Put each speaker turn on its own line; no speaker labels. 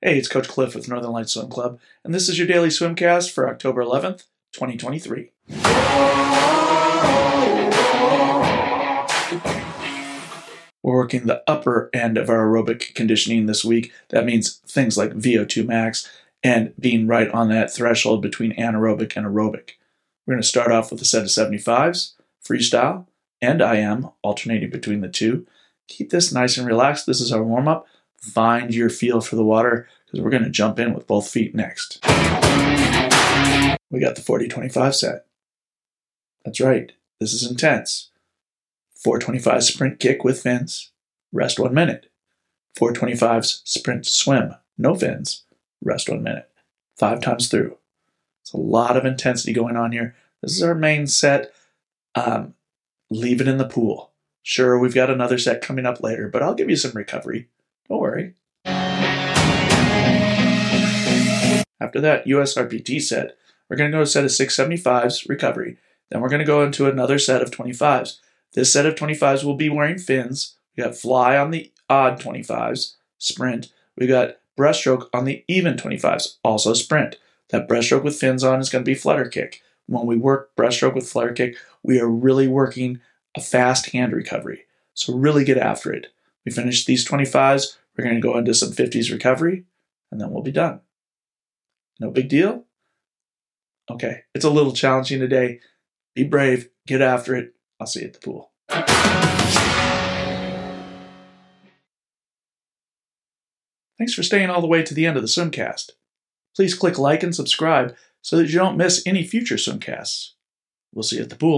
Hey, it's Coach Cliff with Northern Lights Swim Club, and this is your daily swimcast for October 11th, 2023. We're working the upper end of our aerobic conditioning this week. That means things like VO2 max and being right on that threshold between anaerobic and aerobic. We're going to start off with a set of 75s, freestyle, and IM, alternating between the two. Keep this nice and relaxed. This is our warm up. Find your feel for the water because we're going to jump in with both feet next. We got the 40 25 set. That's right, this is intense. 425 sprint kick with fins, rest one minute. 425s sprint swim, no fins, rest one minute. Five times through. It's a lot of intensity going on here. This is our main set. Um, leave it in the pool. Sure, we've got another set coming up later, but I'll give you some recovery. Don't worry. After that USRPT set, we're going to go a set of 675s, recovery. Then we're going to go into another set of 25s. This set of 25s will be wearing fins. We got fly on the odd 25s, sprint. We got breaststroke on the even 25s, also sprint. That breaststroke with fins on is going to be flutter kick. When we work breaststroke with flutter kick, we are really working a fast hand recovery. So really get after it. We finish these 25s, we're going to go into some 50s recovery, and then we'll be done. No big deal? Okay, it's a little challenging today. Be brave, get after it. I'll see you at the pool. Thanks for staying all the way to the end of the swimcast. Please click like and subscribe so that you don't miss any future swimcasts. We'll see you at the pool.